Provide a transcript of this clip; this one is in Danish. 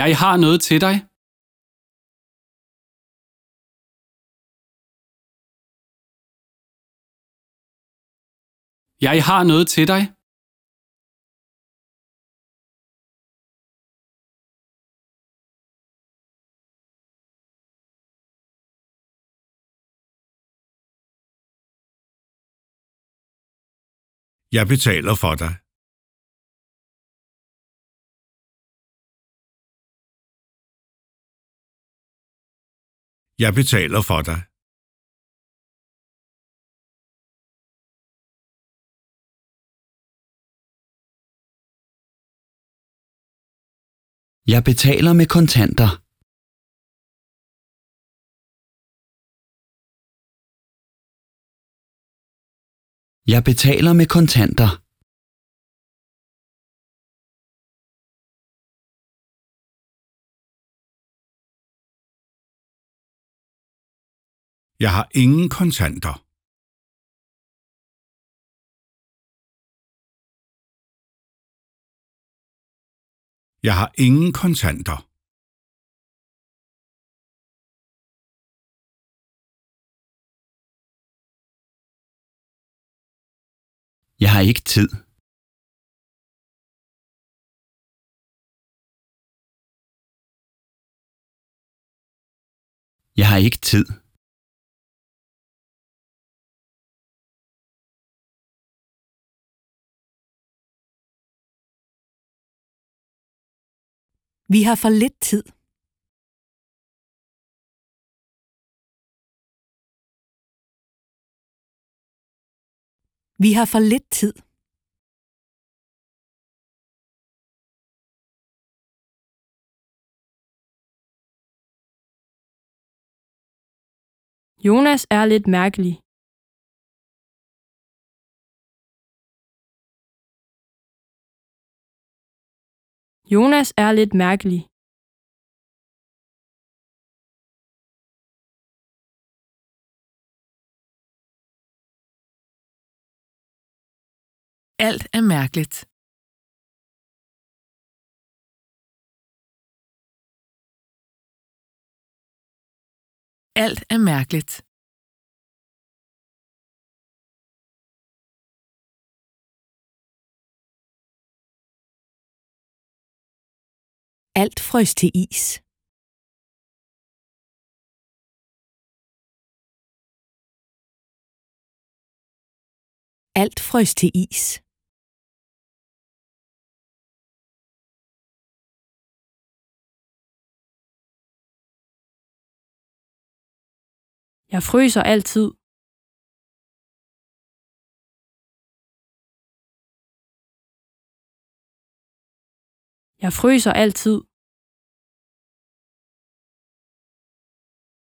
Jeg har noget til dig. Jeg har noget til dig. Jeg betaler for dig. Jeg betaler for dig. Jeg betaler med kontanter. Jeg betaler med kontanter. Jeg har ingen kontanter. Jeg har ingen kontanter. Jeg har ikke tid. Jeg har ikke tid. Vi har for lidt tid. Vi har for lidt tid. Jonas er lidt mærkelig. Jonas er lidt mærkelig. Alt er mærkeligt. Alt er mærkeligt. Alt frøs til is. Alt frøs til is. Jeg fryser altid. Jeg fryser altid.